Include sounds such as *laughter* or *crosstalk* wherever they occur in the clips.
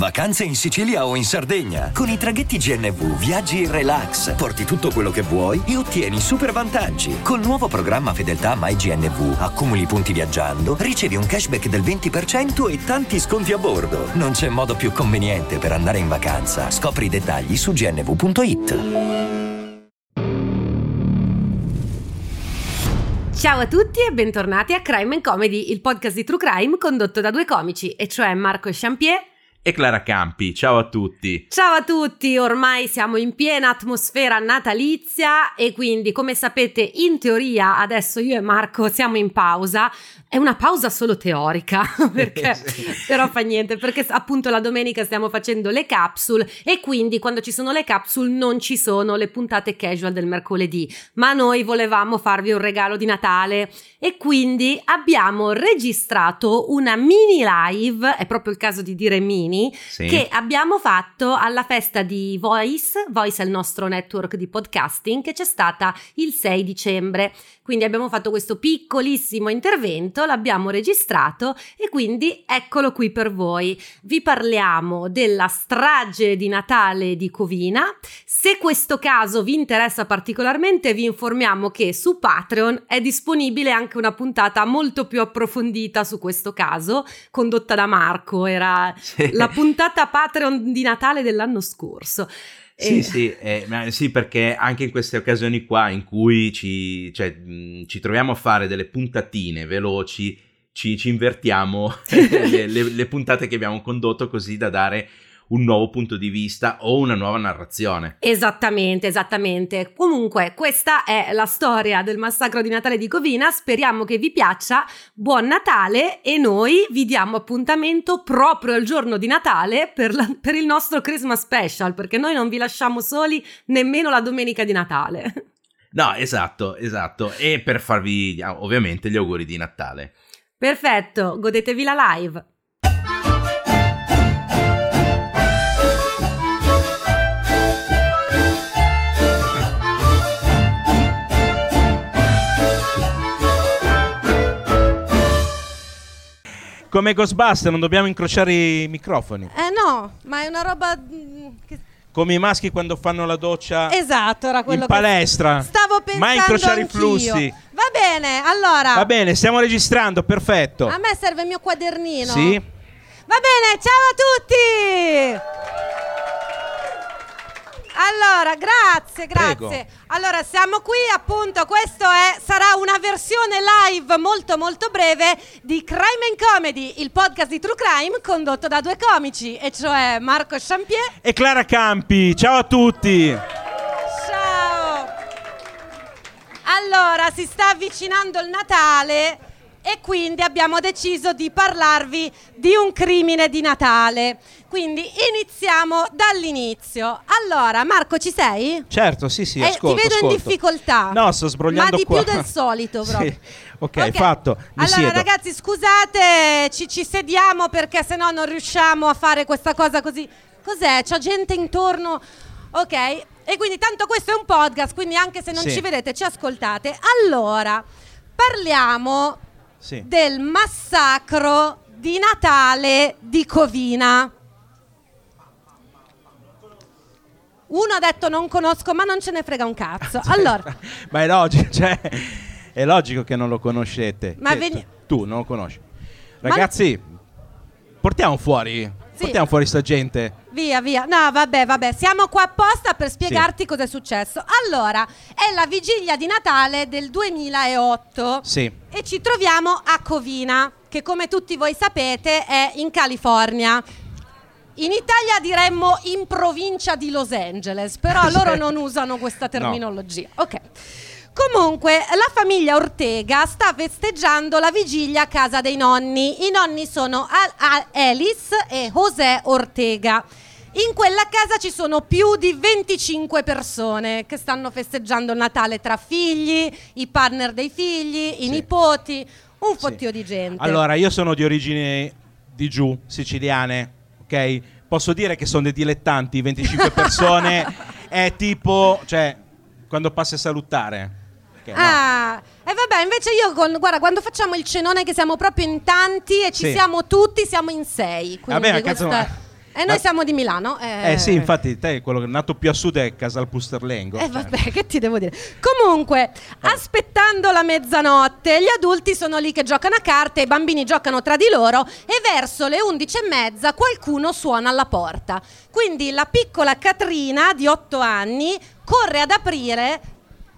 Vacanze in Sicilia o in Sardegna. Con i traghetti GNV viaggi in relax, porti tutto quello che vuoi e ottieni super vantaggi. Col nuovo programma Fedeltà MyGNV accumuli punti viaggiando, ricevi un cashback del 20% e tanti sconti a bordo. Non c'è modo più conveniente per andare in vacanza. Scopri i dettagli su gnv.it. Ciao a tutti e bentornati a Crime Comedy, il podcast di True Crime condotto da due comici, e cioè Marco Champier e Clara Campi. Ciao a tutti. Ciao a tutti, ormai siamo in piena atmosfera natalizia e quindi come sapete in teoria adesso io e Marco siamo in pausa. È una pausa solo teorica, *laughs* perché, *laughs* però fa niente, perché appunto la domenica stiamo facendo le capsule e quindi quando ci sono le capsule non ci sono le puntate casual del mercoledì, ma noi volevamo farvi un regalo di Natale e quindi abbiamo registrato una mini live, è proprio il caso di dire mini, sì. che abbiamo fatto alla festa di Voice, Voice è il nostro network di podcasting che c'è stata il 6 dicembre. Quindi abbiamo fatto questo piccolissimo intervento, l'abbiamo registrato e quindi eccolo qui per voi. Vi parliamo della strage di Natale di Covina. Se questo caso vi interessa particolarmente, vi informiamo che su Patreon è disponibile anche una puntata molto più approfondita su questo caso, condotta da Marco. Era sì. La puntata Patreon di Natale dell'anno scorso. Sì, e... sì, eh, sì, perché anche in queste occasioni qua in cui ci, cioè, mh, ci troviamo a fare delle puntatine veloci, ci, ci invertiamo *laughs* le, le, le puntate che abbiamo condotto così da dare un nuovo punto di vista o una nuova narrazione. Esattamente, esattamente. Comunque, questa è la storia del massacro di Natale di Covina. Speriamo che vi piaccia. Buon Natale e noi vi diamo appuntamento proprio il giorno di Natale per, la, per il nostro Christmas special, perché noi non vi lasciamo soli nemmeno la domenica di Natale. No, esatto, esatto. E per farvi ovviamente gli auguri di Natale. Perfetto, godetevi la live. Come Ghostbuster, non dobbiamo incrociare i microfoni. Eh no, ma è una roba mm, che... Come i maschi quando fanno la doccia Esatto, era quello in palestra. Stavo pensando Mai incrociare anch'io. i flussi. Va bene, allora. Va bene, stiamo registrando, perfetto. A me serve il mio quadernino. Sì. Va bene, ciao a tutti. Allora, grazie, grazie. Prego. Allora, siamo qui, appunto, questo è, sarà una versione live molto molto breve di Crime and Comedy, il podcast di True Crime condotto da due comici, e cioè Marco Champier e Clara Campi. Ciao a tutti. Ciao. Allora, si sta avvicinando il Natale e quindi abbiamo deciso di parlarvi di un crimine di Natale. Quindi iniziamo dall'inizio. Allora, Marco, ci sei? Certo, sì, sì, ascolto, eh, Ti vedo ascolto. in difficoltà. No, sto sbrogliando Ma di qua. più del solito, *laughs* proprio. sì. okay, ok, fatto. Mi allora, siedo. ragazzi, scusate, ci, ci sediamo perché sennò non riusciamo a fare questa cosa così. Cos'è? C'ho gente intorno. Ok, e quindi tanto questo è un podcast, quindi anche se non Sì. ci vedete, ci ascoltate. Allora, parliamo Sì. del massacro di Natale di Covina. Uno ha detto non conosco, ma non ce ne frega un cazzo. *laughs* Allora, *laughs* Ma è logico, *laughs* cioè, è logico che non lo conoscete. Ma veni- Tu non lo conosci. Ragazzi, portiamo fuori. Sì. Portiamo fuori sta gente. Via, via. No, vabbè, vabbè, siamo qua apposta per spiegarti cosa è successo. Allora, è la vigilia di Natale del 2008 Sì. e ci troviamo a Covina, che come tutti voi sapete è in California. In Italia diremmo in provincia di Los Angeles, però *laughs* loro non usano questa terminologia. Ok. Comunque, la famiglia Ortega sta festeggiando la vigilia a casa dei nonni. I nonni sono Al- Al- Alice e José Ortega. In quella casa ci sono più di 25 persone che stanno festeggiando il Natale tra figli, i partner dei figli, i Sì. nipoti, un Sì. fottio di gente. Allora, io sono di origini di giù, siciliane, ok? Posso dire che sono dei dilettanti, 25 *laughs* persone, è tipo, cioè, quando passi a salutare. No. Ah, e vabbè, invece io con, guarda, quando facciamo il cenone che siamo proprio in tanti e ci Sì. siamo tutti, siamo in sei. Vabbè, cazzo, questa- ma- E noi siamo di Milano. Eh sì, infatti, te, quello che è nato più a sud è Casal Pusterlengo. Eh cioè. vabbè, *laughs* che ti devo dire? Comunque, aspettando la mezzanotte, gli adulti sono lì che giocano a carte, i bambini giocano tra di loro e verso le undici e mezza qualcuno suona alla porta. Quindi la piccola Katrina di otto anni corre ad aprire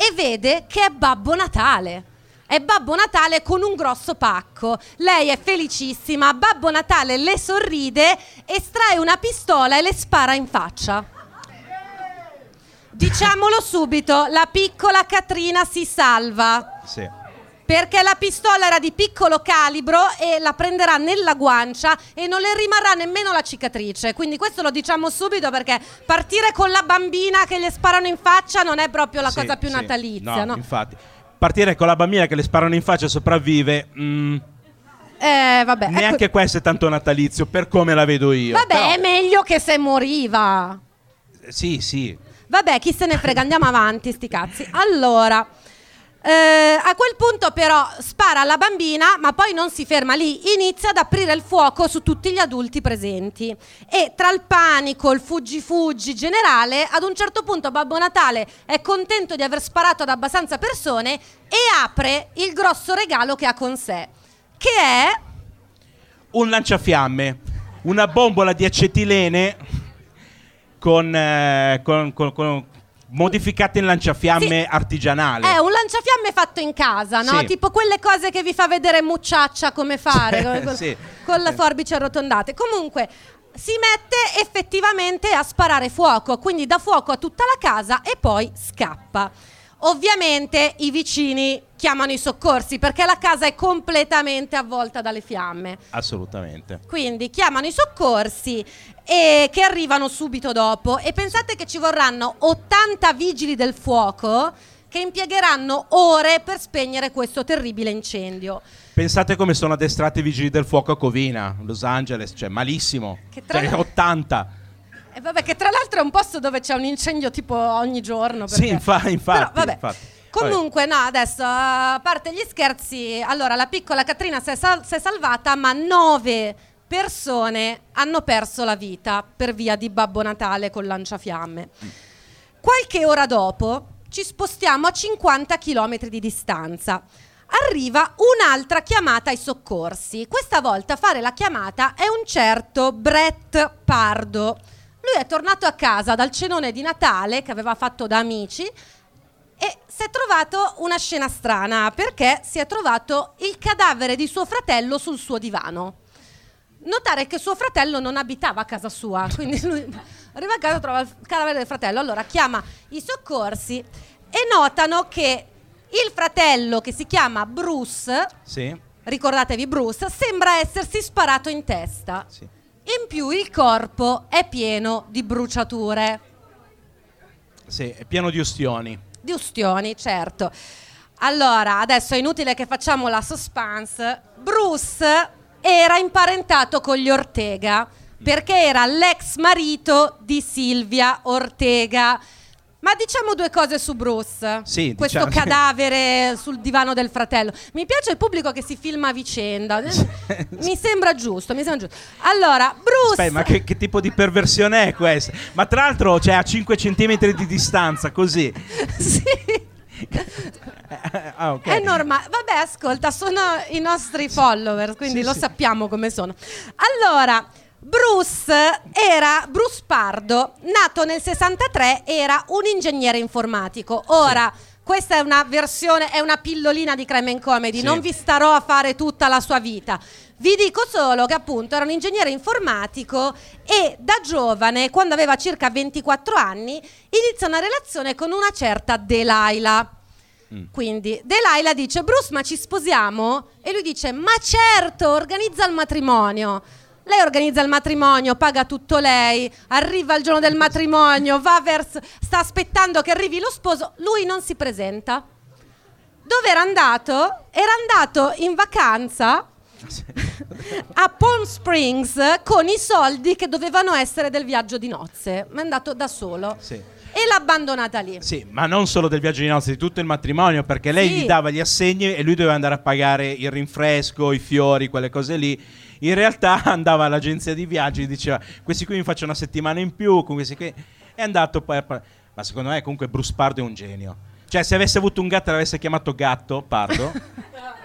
e vede che è Babbo Natale. È Babbo Natale con un grosso pacco. Lei è felicissima, Babbo Natale le sorride, estrae una pistola e le spara in faccia. Diciamolo subito, la piccola Katrina si salva Sì. Perché la pistola era di piccolo calibro e la prenderà nella guancia e non le rimarrà nemmeno la cicatrice. Quindi questo lo diciamo subito perché partire con la bambina che le sparano in faccia non è proprio la Sì, cosa più sì. natalizia, no? infatti. Partire con la bambina che le sparano in faccia e sopravvive, mm, Eh, vabbè. ecco- neanche questo è tanto natalizio, per come la vedo io. Vabbè, Però- è meglio che se moriva. Sì, sì. Vabbè, chi se ne frega, andiamo avanti, sti cazzi. Allora, eh, a quel punto però spara alla bambina, ma poi non si ferma lì, inizia ad aprire il fuoco su tutti gli adulti presenti. E tra il panico, il fuggi-fuggi generale, ad un certo punto Babbo Natale è contento di aver sparato ad abbastanza persone e apre il grosso regalo che ha con sé, che è... Un lanciafiamme, una bombola di acetilene con, eh, con- con- con- modificata in lanciafiamme Sì. artigianale. È un lanciafiamme fatto in casa, no? Sì. Tipo quelle cose che vi fa vedere Mucciaccia come fare, con- *laughs* sì. con le forbici arrotondate. Comunque si mette effettivamente a sparare fuoco, quindi dà fuoco a tutta la casa e poi scappa. Ovviamente i vicini chiamano i soccorsi perché la casa è completamente avvolta dalle fiamme. Assolutamente. Quindi chiamano i soccorsi e che arrivano subito dopo e pensate che ci vorranno 80 vigili del fuoco che impiegheranno ore per spegnere questo terribile incendio. Pensate come sono addestrati i vigili del fuoco a Covina, Los Angeles, cioè malissimo. Che tra Cioè, l'altro- 80. E vabbè che tra l'altro è un posto dove c'è un incendio tipo ogni giorno. Sì, perché- infa- infatti, Però, infatti. Comunque, no, adesso a parte gli scherzi, allora la piccola Katrina si è, sal- si è salvata, ma nove persone hanno perso la vita per via di Babbo Natale con lanciafiamme. Qualche ora dopo ci spostiamo a 50 km di distanza. Arriva un'altra chiamata ai soccorsi. Questa volta a fare la chiamata è un certo Brett Pardo. Lui è tornato a casa dal cenone di Natale che aveva fatto da amici e si è trovato una scena strana perché si è trovato il cadavere di suo fratello sul suo divano. Notare che suo fratello non abitava a casa sua, quindi *laughs* lui arriva a casa e trova il cadavere del fratello. Allora chiama i soccorsi e notano che il fratello che si chiama Bruce, Sì, ricordatevi Bruce, sembra essersi sparato in testa. sì. In più il corpo è pieno di bruciature. Sì, è pieno di ustioni. Di ustioni, certo. Allora, adesso è inutile che facciamo la suspense. Bruce era imparentato con gli Ortega perché era l'ex marito di Silvia Ortega. Ma diciamo due cose su Bruce. Sì, Questo diciamo- *laughs* cadavere sul divano del fratello. Mi piace il pubblico che si filma a vicenda. *laughs* mi sembra giusto, mi sembra giusto. Allora, Bruce Aspetta, ma che, che tipo di perversione è questa? Ma tra l'altro, cioè, a 5 cm di distanza, così. *laughs* sì. ah, ok. È normale. Vabbè, ascolta, sono i nostri follower, quindi Sì, lo sappiamo come sono. Allora, Bruce era Bruce Pardo, nato nel 63, era un ingegnere informatico. Ora, questa è una versione, è una pillolina di crime and comedy, Sì. non vi starò a fare tutta la sua vita. Vi dico solo che appunto era un ingegnere informatico e da giovane, quando aveva circa 24 anni, inizia una relazione con una certa Delilah. Mm. Quindi Delilah dice Bruce ma ci sposiamo? E lui dice ma certo, organizza il matrimonio. Lei organizza il matrimonio, paga tutto lei, arriva il giorno del matrimonio, va verso, sta aspettando che arrivi lo sposo, lui non si presenta. Dove era andato? Era andato in vacanza a Palm Springs con i soldi che dovevano essere del viaggio di nozze. Ma è andato da solo. Sì. E l'ha abbandonata lì. Sì, ma non solo del viaggio di nozze, di tutto il matrimonio, perché lei Sì. gli dava gli assegni e lui doveva andare a pagare il rinfresco, i fiori, quelle cose lì. In realtà *laughs* andava all'agenzia di viaggi e diceva: Questi qui mi faccio una settimana in più, con questi qui. È andato poi a Ma secondo me, comunque, Bruce Pardo è un genio. Cioè, se avesse avuto un gatto e l'avesse chiamato Gatto Pardo, *laughs*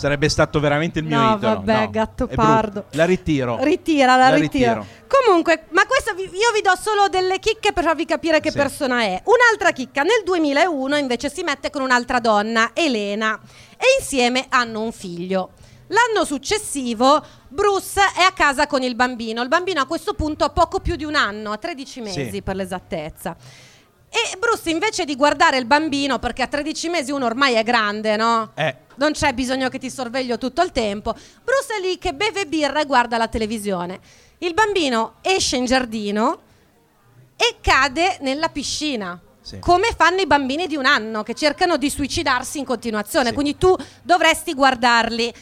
sarebbe stato veramente il mio No, idolo. vabbè, No, Gatto. Pardo. La ritiro. Ritira, la, La ritiro. ritiro. Comunque, ma questo vi- io vi do solo delle chicche per farvi capire che Sì. persona è. Un'altra chicca, nel 2001 invece si mette con un'altra donna, Elena, e insieme hanno un figlio. L'anno successivo Bruce è a casa con il bambino. Il bambino a questo punto ha poco più di un anno, ha 13 mesi Sì. per l'esattezza. E Bruce invece di guardare il bambino, perché a 13 mesi uno ormai è grande, no? Eh, Non c'è bisogno che ti sorveglio tutto il tempo. Bruce è lì che beve birra e guarda la televisione. Il bambino esce in giardino e cade nella piscina. Sì. Come fanno i bambini di un anno che cercano di suicidarsi in continuazione. Sì. Quindi tu dovresti guardarli.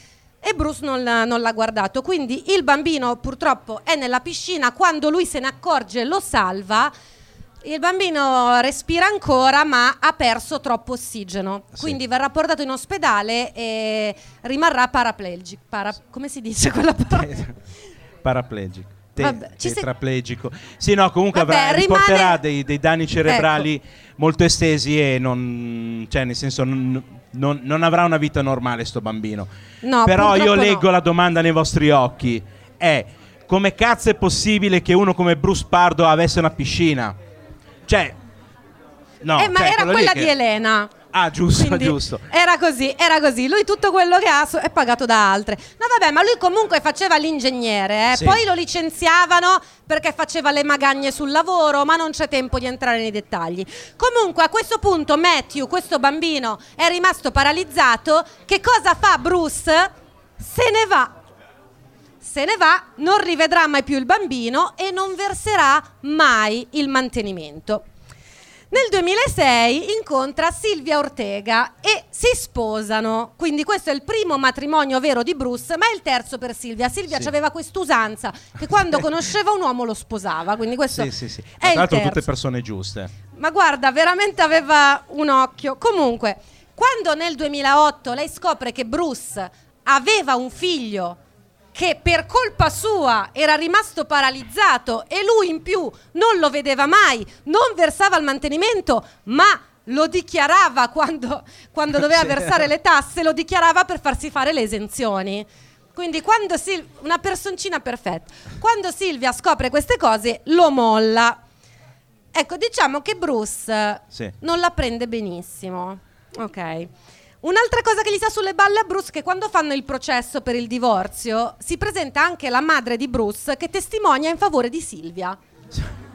E Bruce non non l'ha guardato. Quindi il bambino purtroppo è nella piscina. Quando lui se ne accorge, lo salva. Il bambino respira ancora, ma ha perso troppo ossigeno. Sì. Quindi verrà portato in ospedale e rimarrà paraplegico. Para- come si dice quella *laughs* parola? paraplegico. Te- Vabbè, ci sei- tetraplegico. Sì, no, comunque Vabbè, avrà, rimane- riporterà dei, dei danni cerebrali Ecco. molto estesi e non, cioè, nel senso, non, non- non avrà una vita normale sto bambino. No, Però io leggo no. la domanda nei vostri occhi. È come cazzo è possibile che uno come Bruce Pardo avesse una piscina? Cioè, no, eh, ma cioè, era quella che- di Elena. Ah, giusto, Quindi giusto. Era così, era così. Lui tutto quello che ha è pagato da altre. No, vabbè, ma lui comunque faceva l'ingegnere, eh. Sì. poi lo licenziavano perché faceva le magagne sul lavoro, ma non c'è tempo di entrare nei dettagli. Comunque, a questo punto Matthew, questo bambino, è rimasto paralizzato. Che cosa fa Bruce? Se ne va. Se ne va, non rivedrà mai più il bambino e non verserà mai il mantenimento. Nel 2006 incontra Silvia Ortega e si sposano. Quindi questo è il primo matrimonio vero di Bruce, ma è il terzo per Silvia. Silvia Sì. aveva quest'usanza che quando *laughs* conosceva un uomo lo sposava. Quindi questo Sì, sì, sì. è Tra l'altro tutte persone giuste. Ma guarda, veramente aveva un occhio. Comunque, quando nel 2008 lei scopre che Bruce aveva un figlio che per colpa sua era rimasto paralizzato e lui in più non lo vedeva mai, non versava il mantenimento, ma lo dichiarava quando, quando *laughs* doveva versare le tasse, lo dichiarava per farsi fare le esenzioni. Quindi quando Sil- una personcina perfetta. Quando Silvia scopre queste cose, lo molla. Ecco, diciamo che Bruce Sì. non la prende benissimo. Ok. Un'altra cosa che gli sta sulle balle a Bruce è che quando fanno il processo per il divorzio si presenta anche la madre di Bruce che testimonia in favore di Silvia. *laughs*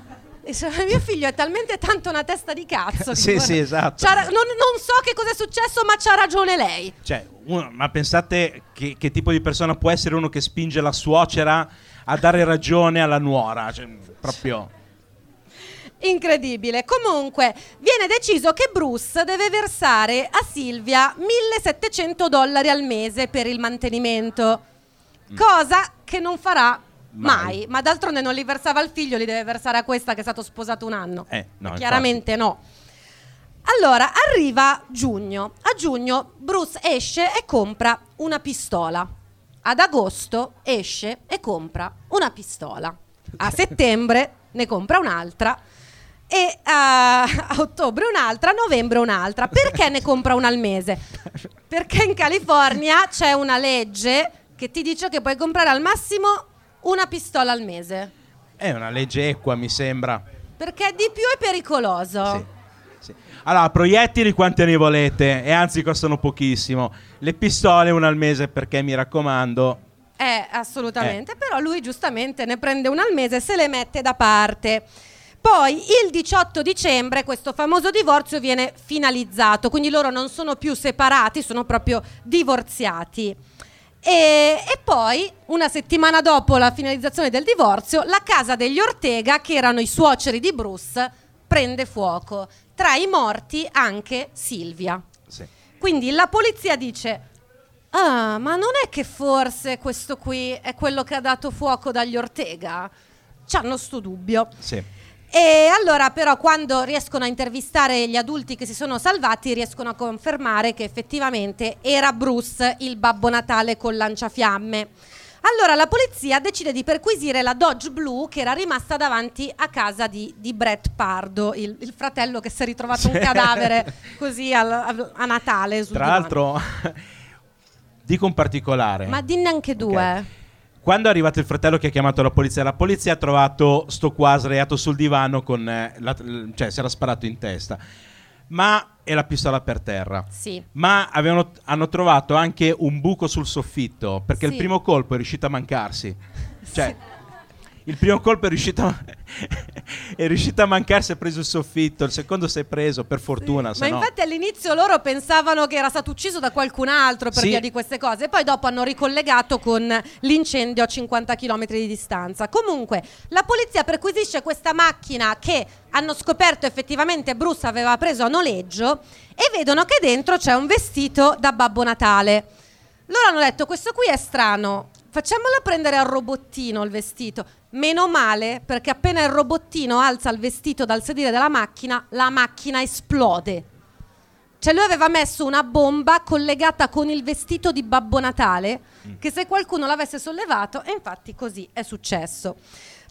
Dice, mio figlio è talmente tanto una testa di cazzo. *laughs* Sì, sì, esatto. c'ha ra- non, non so che cosa è successo, ma c'ha ragione lei. Cioè, uno- ma pensate che, che tipo di persona può essere uno che spinge la suocera a dare ragione alla nuora? Cioè, proprio. Incredibile. Comunque, viene deciso che Bruce deve versare a Silvia 1700 dollari al mese per il mantenimento, cosa che non farà mai. Mai. Ma d'altronde non li versava al figlio, li deve versare a questa che è stato sposato un anno. Eh, no, Chiaramente no. Allora, arriva giugno. A giugno Bruce esce e compra una pistola. Ad agosto esce e compra una pistola. A settembre ne compra un'altra. E a, a ottobre un'altra, a novembre un'altra. Perché ne compra una al mese? Perché in California c'è una legge che ti dice che puoi comprare al massimo una pistola al mese. È una legge equa, mi sembra. Perché di più è pericoloso. Sì, sì. Allora, proiettili quante ne volete, e anzi costano pochissimo. Le pistole una al mese perché mi raccomando. Eh, assolutamente. Però lui giustamente ne prende una al mese e se le mette da parte. Poi il 18 dicembre questo famoso divorzio viene finalizzato, quindi loro non sono più separati, sono proprio divorziati. E, e poi, una settimana dopo la finalizzazione del divorzio, la casa degli Ortega, che erano i suoceri di Bruce, prende fuoco. Tra i morti anche Silvia. Sì. Quindi la polizia dice: Ah, ma non è che forse questo qui è quello che ha dato fuoco dagli Ortega? C'hanno sto dubbio. Sì. E allora però quando riescono a intervistare gli adulti che si sono salvati riescono a confermare che effettivamente era Bruce il Babbo Natale con lanciafiamme. Allora la polizia decide di perquisire la Dodge Blue che era rimasta davanti a casa di, di Brett Pardo, il, il fratello che si è ritrovato un cadavere così al- a, a Natale. sul Tra divano. l'altro, dico un particolare. Ma dinne anche due. Ok. Quando è arrivato il fratello che ha chiamato la polizia, la polizia ha trovato sto qua sdraiato sul divano con... eh, la- cioè si era sparato in testa. Ma... e la pistola per terra. Sì. Ma avevano- hanno trovato anche un buco sul soffitto, perché Sì. il primo colpo è riuscito a mancarsi. *laughs* Cioè, il primo colpo è riuscito a, *laughs* è riuscito a mancarsi, ha preso il soffitto, il secondo si è preso, per fortuna. se Ma no- infatti all'inizio loro pensavano che era stato ucciso da qualcun altro per Sì. via di queste cose, e poi dopo hanno ricollegato con l'incendio a 50 km di distanza. Comunque, la polizia perquisisce questa macchina che hanno scoperto effettivamente Bruce aveva preso a noleggio e vedono che dentro c'è un vestito da Babbo Natale. Loro hanno detto: Questo qui è strano. Facciamolo prendere al robottino il vestito. Meno male, perché appena il robottino alza il vestito dal sedile della macchina, la macchina esplode. Cioè lui aveva messo una bomba collegata con il vestito di Babbo Natale, che se qualcuno l'avesse sollevato, e infatti così è successo.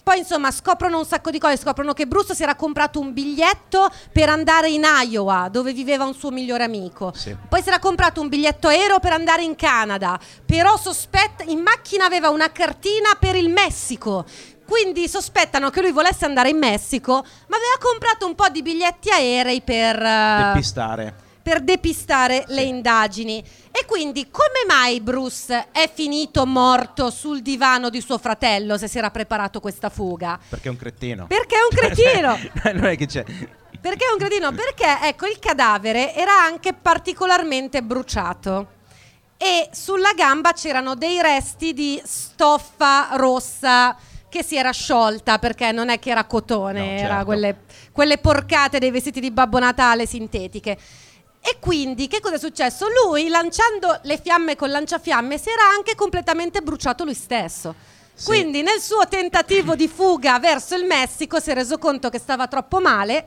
Poi insomma scoprono un sacco di cose, scoprono che Bruce si era comprato un biglietto per andare in Iowa, dove viveva un suo migliore amico. Sì. Poi si era comprato un biglietto aereo per andare in Canada, però sospetta in macchina aveva una cartina per il Messico. Quindi sospettano che lui volesse andare in Messico, ma aveva comprato un po' di biglietti aerei per eh, depistare. Per depistare le indagini. E quindi come mai Bruce è finito morto sul divano di suo fratello se si era preparato questa fuga? Perché è un cretino. Perché è un cretino. *laughs* non è che c'è. Perché è un cretino? Perché ecco il cadavere era anche particolarmente bruciato. E sulla gamba c'erano dei resti di stoffa rossa che si era sciolta perché non è che era cotone, No, era certo. quelle, quelle porcate dei vestiti di Babbo Natale sintetiche. E quindi che cosa è successo? Lui lanciando le fiamme con lanciafiamme si era anche completamente bruciato lui stesso. Sì. Quindi nel suo tentativo di fuga verso il Messico si è reso conto che stava troppo male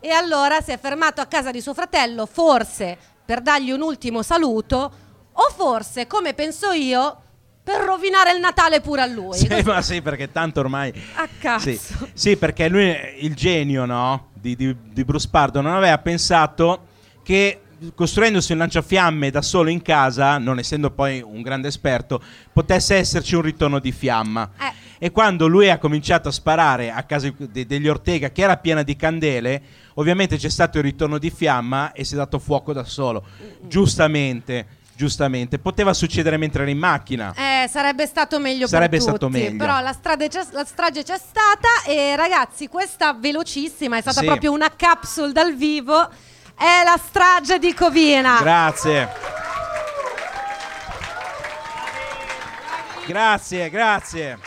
e allora si è fermato a casa di suo fratello, forse per dargli un ultimo saluto o forse, come penso io, per rovinare il Natale pure a lui. Sì, ma sì, perché tanto ormai. A cazzo. Sì, Sì, perché lui, il genio, no? Di, di- di Bruce Pardo, non aveva pensato che costruendosi un lanciafiamme da solo in casa, non essendo poi un grande esperto, potesse esserci un ritorno di fiamma. Eh. E quando lui ha cominciato a sparare a casa de- degli Ortega, che era piena di candele, ovviamente c'è stato il ritorno di fiamma e si è dato fuoco da solo. Giustamente, giustamente. Poteva succedere mentre era in macchina. Eh, sarebbe stato meglio Sarebbe per stato tutti, meglio. Però la, c'è- la strage c'è stata e ragazzi, questa velocissima è stata Sì. proprio una capsule dal vivo. È la strage di Covina. Grazie. Grazie, grazie.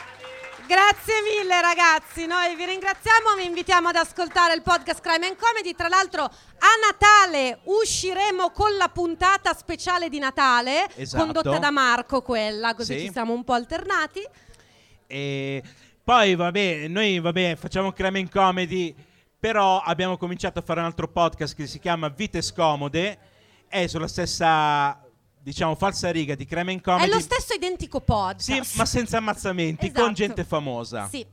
Grazie mille ragazzi, noi vi ringraziamo, vi invitiamo ad ascoltare il podcast Crime and Comedy, tra l'altro a Natale usciremo con la puntata speciale di Natale, Esatto. condotta da Marco quella, così Sì. ci siamo un po' alternati. E poi, vabbè, noi vabbè, facciamo creme in comedy, però abbiamo cominciato a fare un altro podcast che si chiama Vite Scomode, è sulla stessa, diciamo, falsa riga di creme in comedy. È lo stesso identico podcast. Sì, ma senza ammazzamenti, Esatto. con gente famosa. Sì,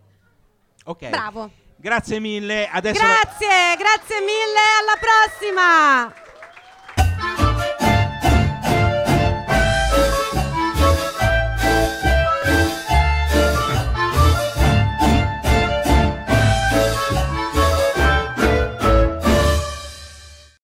Ok. bravo. Grazie mille. Adesso Grazie, grazie mille, alla prossima!